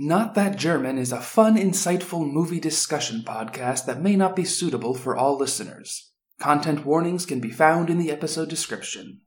Not That German is a fun, insightful movie discussion podcast that may not be suitable for all listeners. Content warnings can be found in the episode description.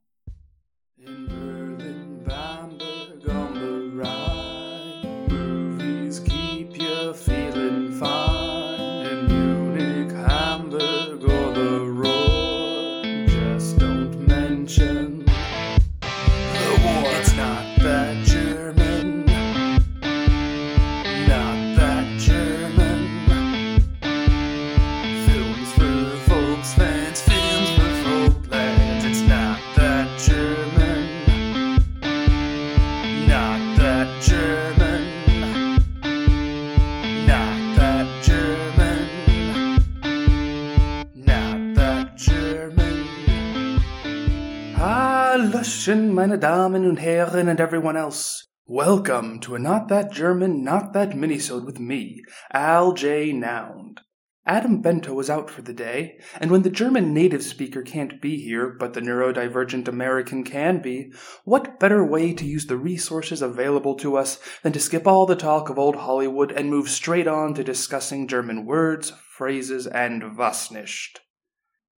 Hallöchen, meine Damen und Herren, and everyone else. Welcome to a Not That German, Not That Minisode with me, Al J. Naund. Adam Bento was out for the day, and when the German native speaker can't be here, but the neurodivergent American can be, what better way to use the resources available to us than to skip all the talk of old Hollywood and move straight on to discussing German words, phrases, and was nicht?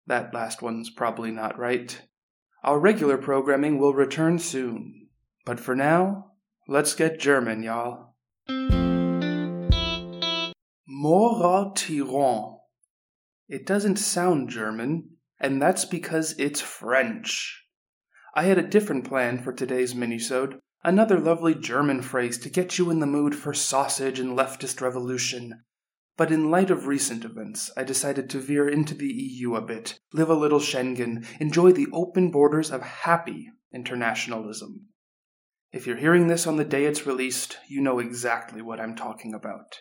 That last one's probably not right. Our regular programming will return soon. But for now, let's get German, y'all. Mort au tyran. It doesn't sound German, and that's because it's French. I had a different plan for today's minisode, another lovely German phrase to get you in the mood for sausage and leftist revolution. But in light of recent events, I decided to veer into the EU a bit, live a little Schengen, enjoy the open borders of happy internationalism. If you're hearing this on the day it's released, you know exactly what I'm talking about.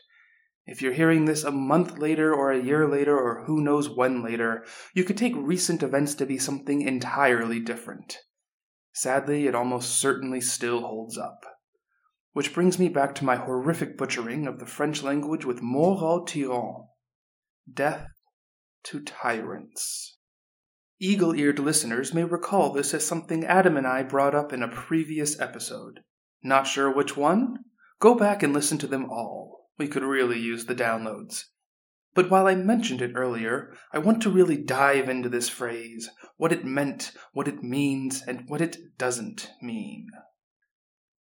If you're hearing this a month later or a year later or who knows when later, you could take recent events to be something entirely different. Sadly, it almost certainly still holds up. Which brings me back to my horrific butchering of the French language with mort au tyran. Death to tyrants. Eagle eared listeners may recall this as something Adam and I brought up in a previous episode. Not sure which one? Go back and listen to them all. We could really use the downloads. But while I mentioned it earlier, I want to really dive into this phrase, what it meant, what it means, and what it doesn't mean.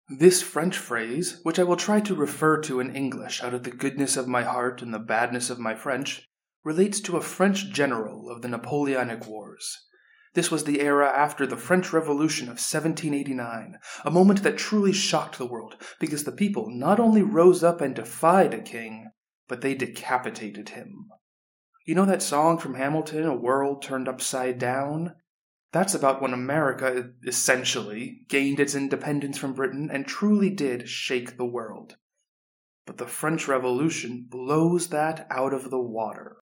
This French phrase, which I will try to refer to in English out of the goodness of my heart and the badness of my French, relates to a French general of the Napoleonic Wars. This was the era after the French Revolution of 1789, a moment that truly shocked the world because the people not only rose up and defied a king, but they decapitated him. You know that song from Hamilton, A World Turned Upside Down? That's about when America essentially gained its independence from Britain and truly did shake the world. But the French Revolution blows that out of the water.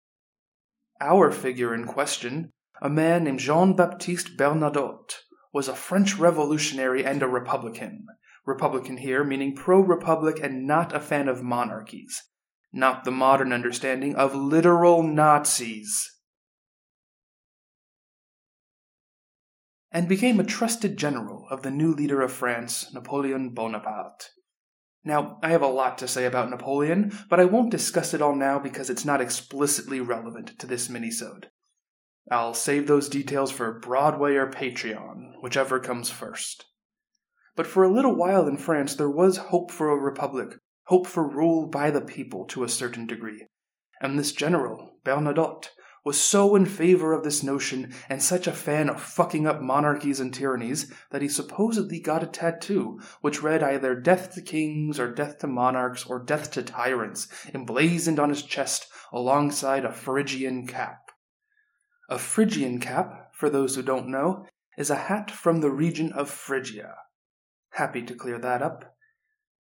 Our figure in question, a man named Jean Baptiste Bernadotte, was a French revolutionary and a Republican. Republican here meaning pro republic and not a fan of monarchies. Not the modern understanding of literal Nazis. And became a trusted general of the new leader of France, Napoleon Bonaparte. Now, I have a lot to say about Napoleon, but I won't discuss it all now because it's not explicitly relevant to this minisode. I'll save those details for Broadway or Patreon, whichever comes first. But for a little while in France, there was hope for a republic, hope for rule by the people to a certain degree. And this general, Bernadotte, was so in favor of this notion and such a fan of fucking up monarchies and tyrannies that he supposedly got a tattoo which read either Death to Kings or Death to Monarchs or Death to Tyrants emblazoned on his chest alongside a Phrygian cap. A Phrygian cap, for those who don't know, is a hat from the region of Phrygia. Happy to clear that up.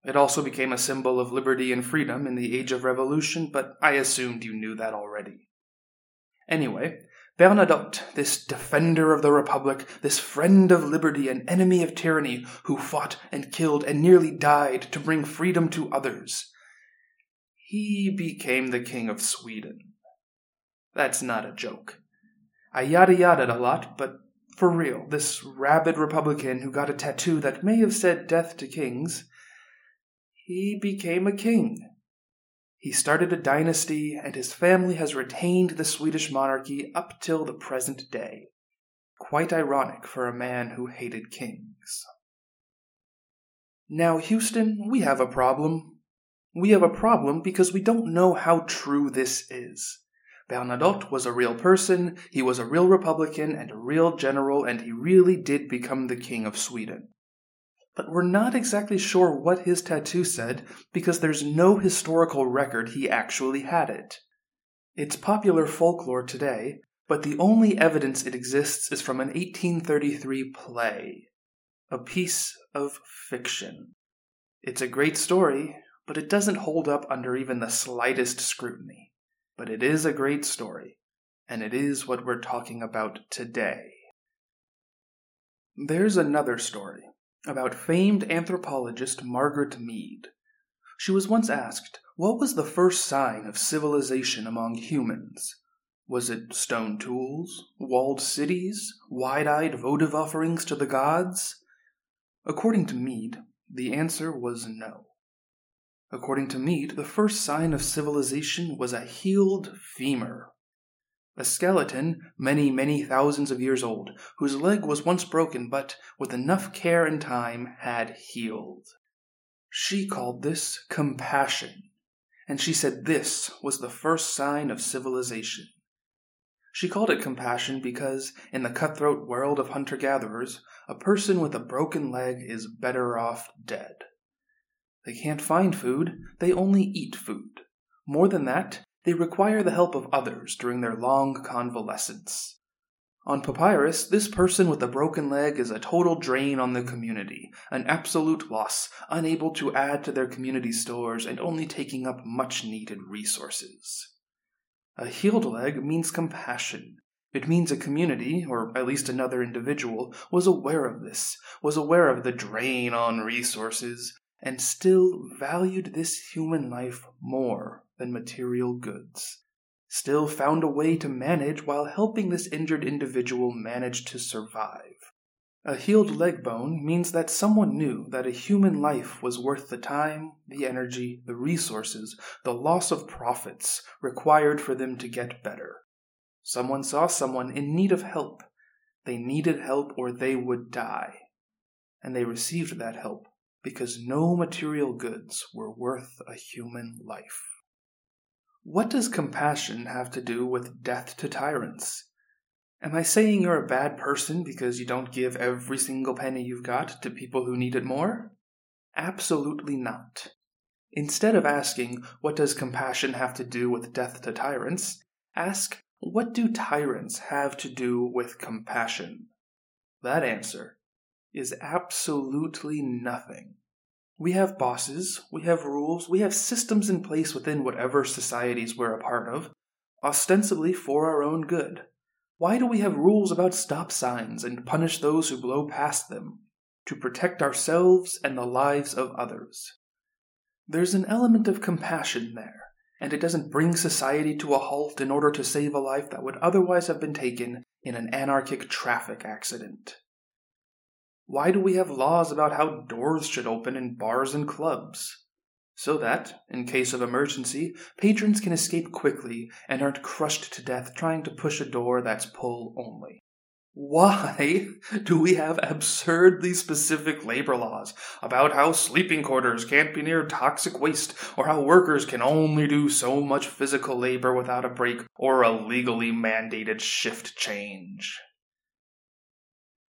It also became a symbol of liberty and freedom in the Age of Revolution, but I assumed you knew that already. Anyway, Bernadotte, this defender of the Republic, this friend of liberty and enemy of tyranny, who fought and killed and nearly died to bring freedom to others, he became the King of Sweden. That's not a joke. I yada yada a lot, but for real, this rabid Republican who got a tattoo that may have said death to kings, he became a king. He started a dynasty, and his family has retained the Swedish monarchy up till the present day. Quite ironic for a man who hated kings. Now, Houston, we have a problem. We have a problem because we don't know how true this is. Bernadotte was a real person, he was a real Republican and a real general, and he really did become the King of Sweden. But we're not exactly sure what his tattoo said because there's no historical record he actually had it. It's popular folklore today, but the only evidence it exists is from an 1833 play, a piece of fiction. It's a great story, but it doesn't hold up under even the slightest scrutiny. But it is a great story, and it is what we're talking about today. There's another story about famed anthropologist Margaret Mead. She was once asked, What was the first sign of civilization among humans? Was it stone tools, walled cities, wide eyed votive offerings to the gods? According to Mead, the answer was no. According to Mead, the first sign of civilization was a healed femur. A skeleton, many, many thousands of years old, whose leg was once broken but, with enough care and time, had healed. She called this compassion, and she said this was the first sign of civilization. She called it compassion because, in the cutthroat world of hunter gatherers, a person with a broken leg is better off dead. They can't find food, they only eat food. More than that, they require the help of others during their long convalescence. On Papyrus, this person with a broken leg is a total drain on the community, an absolute loss, unable to add to their community stores and only taking up much needed resources. A healed leg means compassion. It means a community, or at least another individual, was aware of this, was aware of the drain on resources, and still valued this human life more than material goods, still found a way to manage while helping this injured individual manage to survive. A healed leg bone means that someone knew that a human life was worth the time, the energy, the resources, the loss of profits required for them to get better. Someone saw someone in need of help. They needed help or they would die. And they received that help because no material goods were worth a human life. What does compassion have to do with death to tyrants? Am I saying you're a bad person because you don't give every single penny you've got to people who need it more? Absolutely not. Instead of asking, what does compassion have to do with death to tyrants, ask, what do tyrants have to do with compassion? That answer is absolutely nothing. We have bosses, we have rules, we have systems in place within whatever societies we're a part of, ostensibly for our own good. Why do we have rules about stop signs and punish those who blow past them? To protect ourselves and the lives of others. There's an element of compassion there, and it doesn't bring society to a halt in order to save a life that would otherwise have been taken in an anarchic traffic accident. Why do we have laws about how doors should open in bars and clubs? So that, in case of emergency, patrons can escape quickly and aren't crushed to death trying to push a door that's pull only. Why do we have absurdly specific labor laws about how sleeping quarters can't be near toxic waste, or how workers can only do so much physical labor without a break or a legally mandated shift change?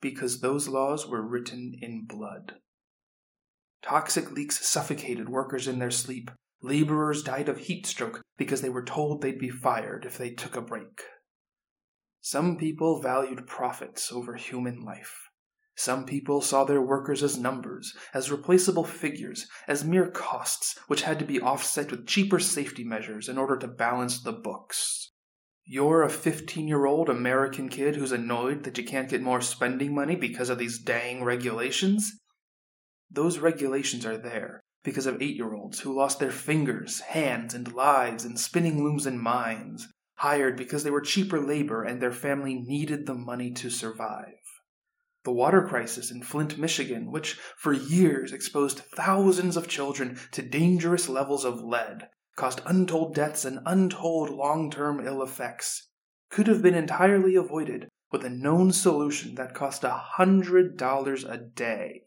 Because those laws were written in blood. Toxic leaks suffocated workers in their sleep. Laborers died of heat stroke because they were told they'd be fired if they took a break. Some people valued profits over human life. Some people saw their workers as numbers, as replaceable figures, as mere costs which had to be offset with cheaper safety measures in order to balance the books. You're a 15 year old American kid who's annoyed that you can't get more spending money because of these dang regulations? Those regulations are there because of eight year olds who lost their fingers, hands, and lives in spinning looms and mines, hired because they were cheaper labor and their family needed the money to survive. the water crisis in Flint, Michigan, which for years exposed thousands of children to dangerous levels of lead, caused untold deaths and untold long term ill effects, could have been entirely avoided with a known solution that cost a $100 a day.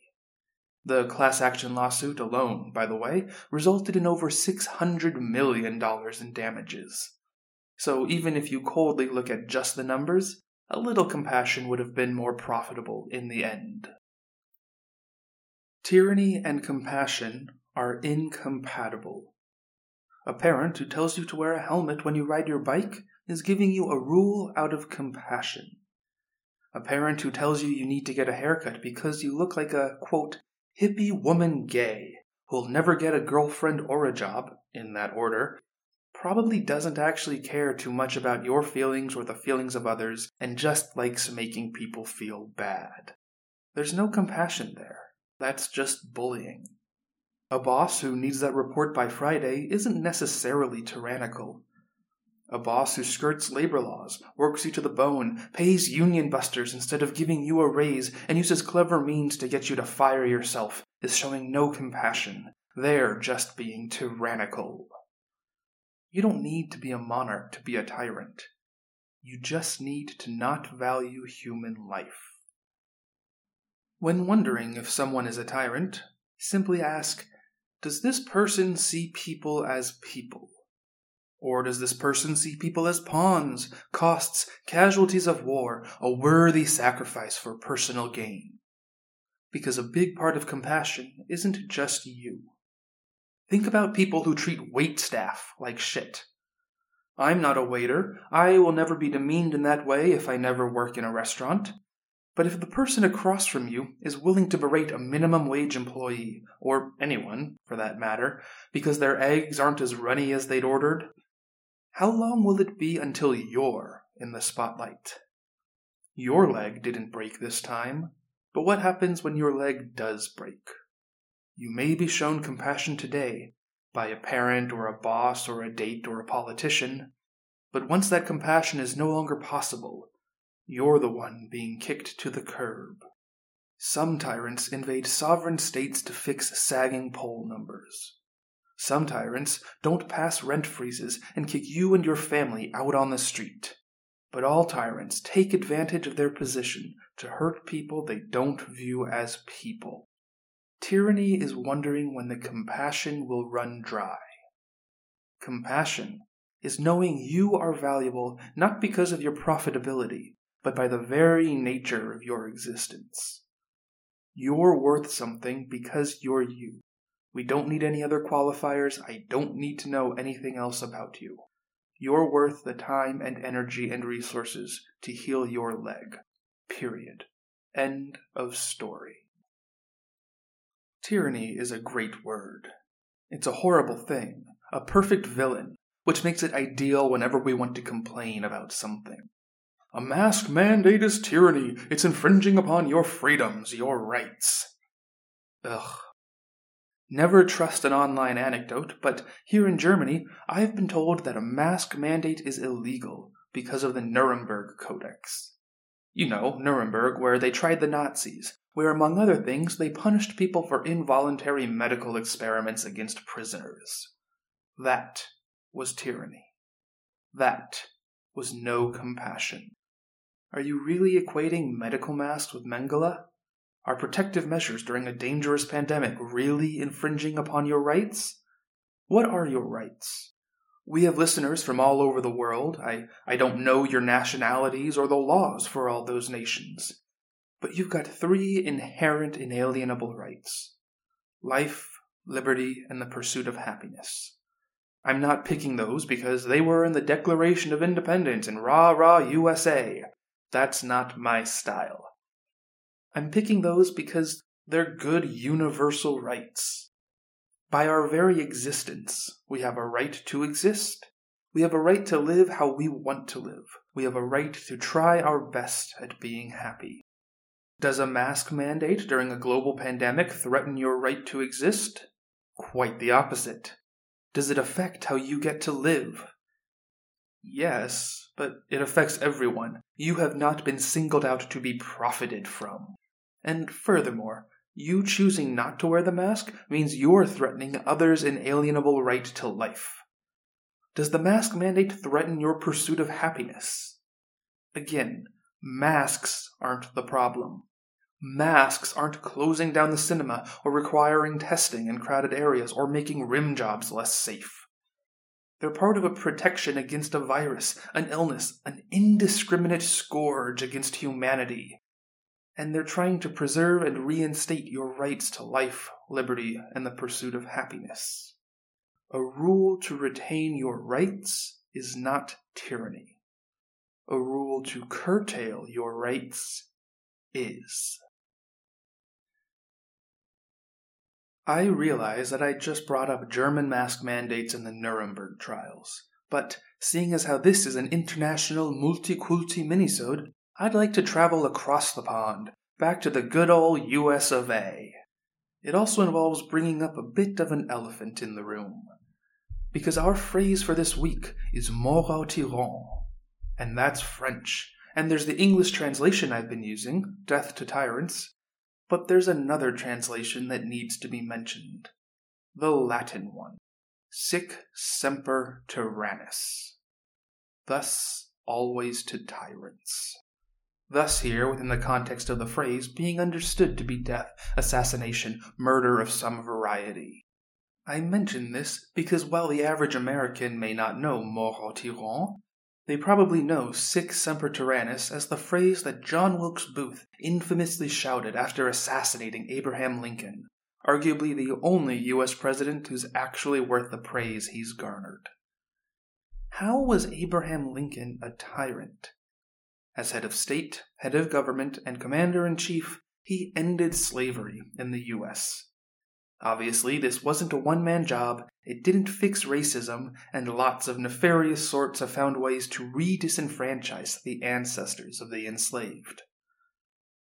The class action lawsuit alone, by the way, resulted in over $600 million in damages. So even if you coldly look at just the numbers, a little compassion would have been more profitable in the end. Tyranny and compassion are incompatible. A parent who tells you to wear a helmet when you ride your bike is giving you a rule out of compassion. A parent who tells you you need to get a haircut because you look like a, quote, hippie woman gay who'll never get a girlfriend or a job, in that order, probably doesn't actually care too much about your feelings or the feelings of others and just likes making people feel bad. There's no compassion there. That's just bullying. A boss who needs that report by Friday isn't necessarily tyrannical. A boss who skirts labor laws, works you to the bone, pays union busters instead of giving you a raise, and uses clever means to get you to fire yourself is showing no compassion. They're just being tyrannical. You don't need to be a monarch to be a tyrant. You just need to not value human life. When wondering if someone is a tyrant, simply ask Does this person see people as people? Or does this person see people as pawns, costs, casualties of war, a worthy sacrifice for personal gain? Because a big part of compassion isn't just you. Think about people who treat wait staff like shit. I'm not a waiter. I will never be demeaned in that way if I never work in a restaurant. But if the person across from you is willing to berate a minimum wage employee, or anyone for that matter, because their eggs aren't as runny as they'd ordered, how long will it be until you're in the spotlight? Your leg didn't break this time, but what happens when your leg does break? You may be shown compassion today by a parent or a boss or a date or a politician, but once that compassion is no longer possible, you're the one being kicked to the curb. Some tyrants invade sovereign states to fix sagging poll numbers. Some tyrants don't pass rent freezes and kick you and your family out on the street. But all tyrants take advantage of their position to hurt people they don't view as people. Tyranny is wondering when the compassion will run dry. Compassion is knowing you are valuable not because of your profitability, but by the very nature of your existence. You're worth something because you're you. We don't need any other qualifiers. I don't need to know anything else about you. You're worth the time and energy and resources to heal your leg. Period. End of story. Tyranny is a great word. It's a horrible thing, a perfect villain, which makes it ideal whenever we want to complain about something. A mask mandate is tyranny. It's infringing upon your freedoms, your rights. Ugh. Never trust an online anecdote, but here in Germany, I've been told that a mask mandate is illegal because of the Nuremberg Codex. You know, Nuremberg, where they tried the Nazis, where, among other things, they punished people for involuntary medical experiments against prisoners. That was tyranny. That was no compassion. Are you really equating medical masks with Mengele? Are protective measures during a dangerous pandemic really infringing upon your rights? What are your rights? We have listeners from all over the world. I, I don't know your nationalities or the laws for all those nations. But you've got three inherent inalienable rights life, liberty, and the pursuit of happiness. I'm not picking those because they were in the Declaration of Independence and rah rah USA. That's not my style. I'm picking those because they're good universal rights. By our very existence, we have a right to exist. We have a right to live how we want to live. We have a right to try our best at being happy. Does a mask mandate during a global pandemic threaten your right to exist? Quite the opposite. Does it affect how you get to live? Yes, but it affects everyone. You have not been singled out to be profited from. And furthermore, you choosing not to wear the mask means you're threatening others' inalienable right to life. Does the mask mandate threaten your pursuit of happiness? Again, masks aren't the problem. Masks aren't closing down the cinema or requiring testing in crowded areas or making rim jobs less safe. They're part of a protection against a virus, an illness, an indiscriminate scourge against humanity. And they're trying to preserve and reinstate your rights to life, liberty, and the pursuit of happiness. A rule to retain your rights is not tyranny. A rule to curtail your rights is. I realize that I just brought up German mask mandates in the Nuremberg trials, but seeing as how this is an international multi-culti minisode, I'd like to travel across the pond, back to the good old US of A. It also involves bringing up a bit of an elephant in the room. Because our phrase for this week is mort au tyran, and that's French, and there's the English translation I've been using, death to tyrants, but there's another translation that needs to be mentioned the Latin one Sic semper tyrannis. Thus, always to tyrants. Thus, here, within the context of the phrase, being understood to be death, assassination, murder of some variety. I mention this because while the average American may not know mort au tyran, they probably know Sic Semper Tyrannis as the phrase that John Wilkes Booth infamously shouted after assassinating Abraham Lincoln, arguably the only U.S. president who's actually worth the praise he's garnered. How was Abraham Lincoln a tyrant? As head of state, head of government, and commander in chief, he ended slavery in the U.S. Obviously, this wasn't a one man job, it didn't fix racism, and lots of nefarious sorts have found ways to re disenfranchise the ancestors of the enslaved.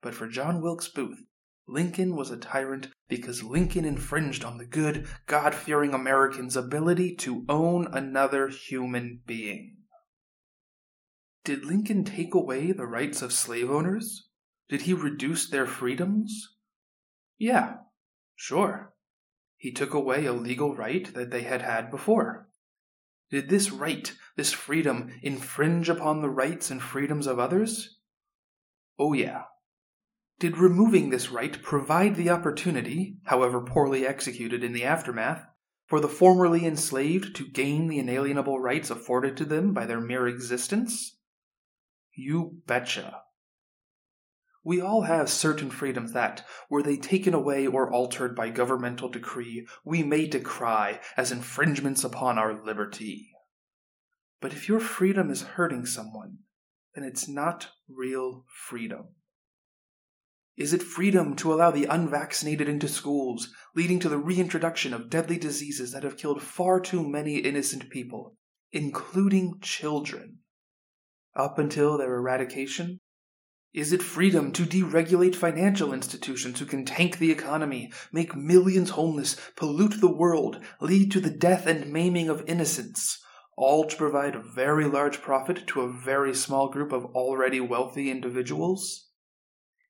But for John Wilkes Booth, Lincoln was a tyrant because Lincoln infringed on the good, God fearing American's ability to own another human being. Did Lincoln take away the rights of slave owners? Did he reduce their freedoms? Yeah, sure. He took away a legal right that they had had before. Did this right, this freedom, infringe upon the rights and freedoms of others? Oh, yeah. Did removing this right provide the opportunity, however poorly executed in the aftermath, for the formerly enslaved to gain the inalienable rights afforded to them by their mere existence? You betcha. We all have certain freedoms that, were they taken away or altered by governmental decree, we may decry as infringements upon our liberty. But if your freedom is hurting someone, then it's not real freedom. Is it freedom to allow the unvaccinated into schools, leading to the reintroduction of deadly diseases that have killed far too many innocent people, including children? Up until their eradication, is it freedom to deregulate financial institutions who can tank the economy, make millions homeless, pollute the world, lead to the death and maiming of innocents, all to provide a very large profit to a very small group of already wealthy individuals?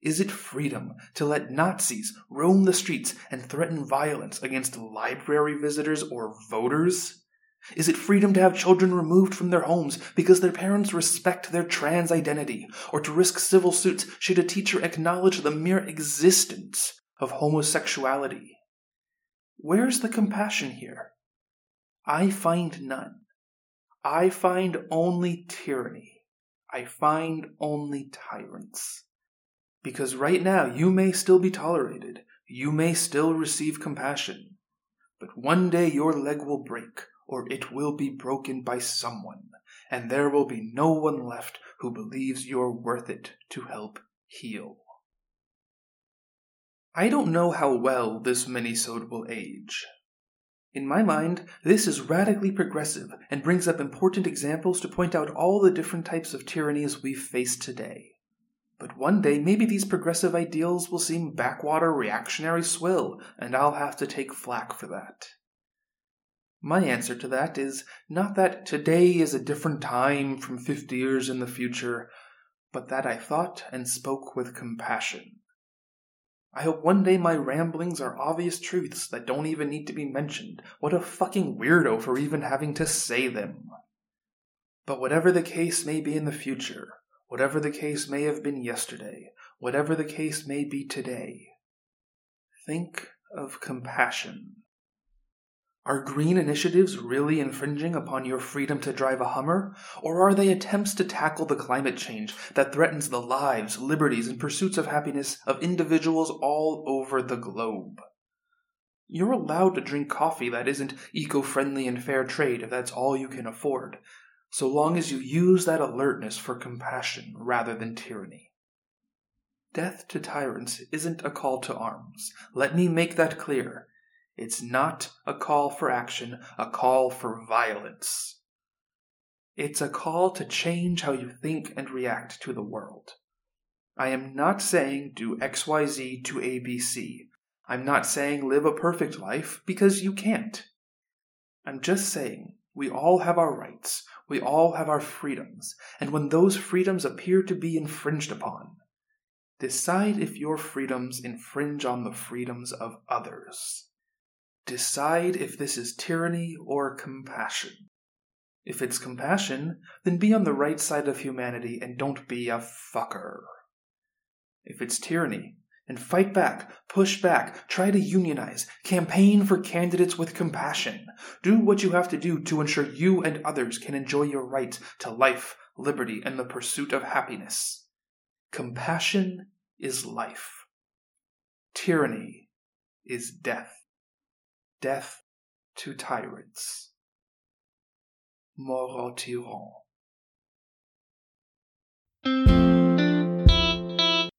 Is it freedom to let Nazis roam the streets and threaten violence against library visitors or voters? Is it freedom to have children removed from their homes because their parents respect their trans identity, or to risk civil suits should a teacher acknowledge the mere existence of homosexuality? Where's the compassion here? I find none. I find only tyranny. I find only tyrants. Because right now you may still be tolerated, you may still receive compassion, but one day your leg will break or it will be broken by someone, and there will be no one left who believes you're worth it to help heal. I don't know how well this minisode will age. In my mind, this is radically progressive and brings up important examples to point out all the different types of tyrannies we face today. But one day, maybe these progressive ideals will seem backwater reactionary swill, and I'll have to take flack for that. My answer to that is not that today is a different time from 50 years in the future, but that I thought and spoke with compassion. I hope one day my ramblings are obvious truths that don't even need to be mentioned. What a fucking weirdo for even having to say them. But whatever the case may be in the future, whatever the case may have been yesterday, whatever the case may be today, think of compassion. Are green initiatives really infringing upon your freedom to drive a Hummer? Or are they attempts to tackle the climate change that threatens the lives, liberties, and pursuits of happiness of individuals all over the globe? You're allowed to drink coffee that isn't eco friendly and fair trade if that's all you can afford, so long as you use that alertness for compassion rather than tyranny. Death to tyrants isn't a call to arms. Let me make that clear. It's not a call for action, a call for violence. It's a call to change how you think and react to the world. I am not saying do XYZ to ABC. I'm not saying live a perfect life because you can't. I'm just saying we all have our rights, we all have our freedoms, and when those freedoms appear to be infringed upon, decide if your freedoms infringe on the freedoms of others. Decide if this is tyranny or compassion. If it's compassion, then be on the right side of humanity and don't be a fucker. If it's tyranny, then fight back, push back, try to unionize, campaign for candidates with compassion. Do what you have to do to ensure you and others can enjoy your right to life, liberty, and the pursuit of happiness. Compassion is life. Tyranny is death. Death to tyrants. Mort au tyran.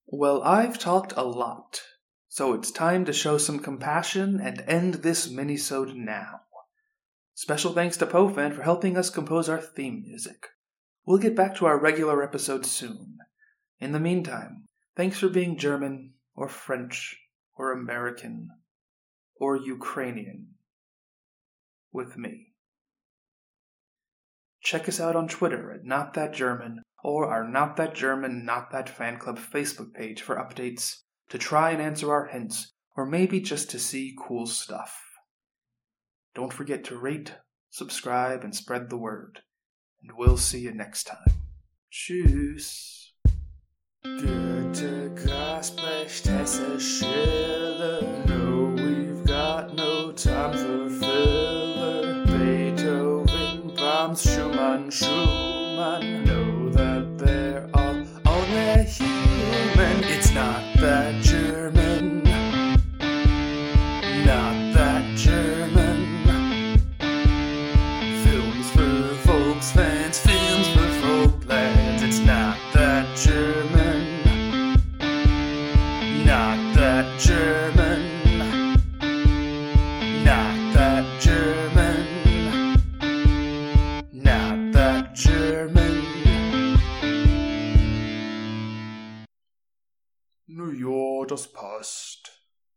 Well, I've talked a lot, so it's time to show some compassion and end this minisode now. Special thanks to Pofan for helping us compose our theme music. We'll get back to our regular episodes soon. In the meantime, thanks for being German, or French, or American, or Ukrainian with me. Check us out on Twitter at Not That German or our Not That German Not That Fan Club Facebook page for updates, to try and answer our hints, or maybe just to see cool stuff. Don't forget to rate, subscribe, and spread the word. And we'll see you next time. Tschüss. Goethe, Brecht, Hesse. Beethoven, Brahms,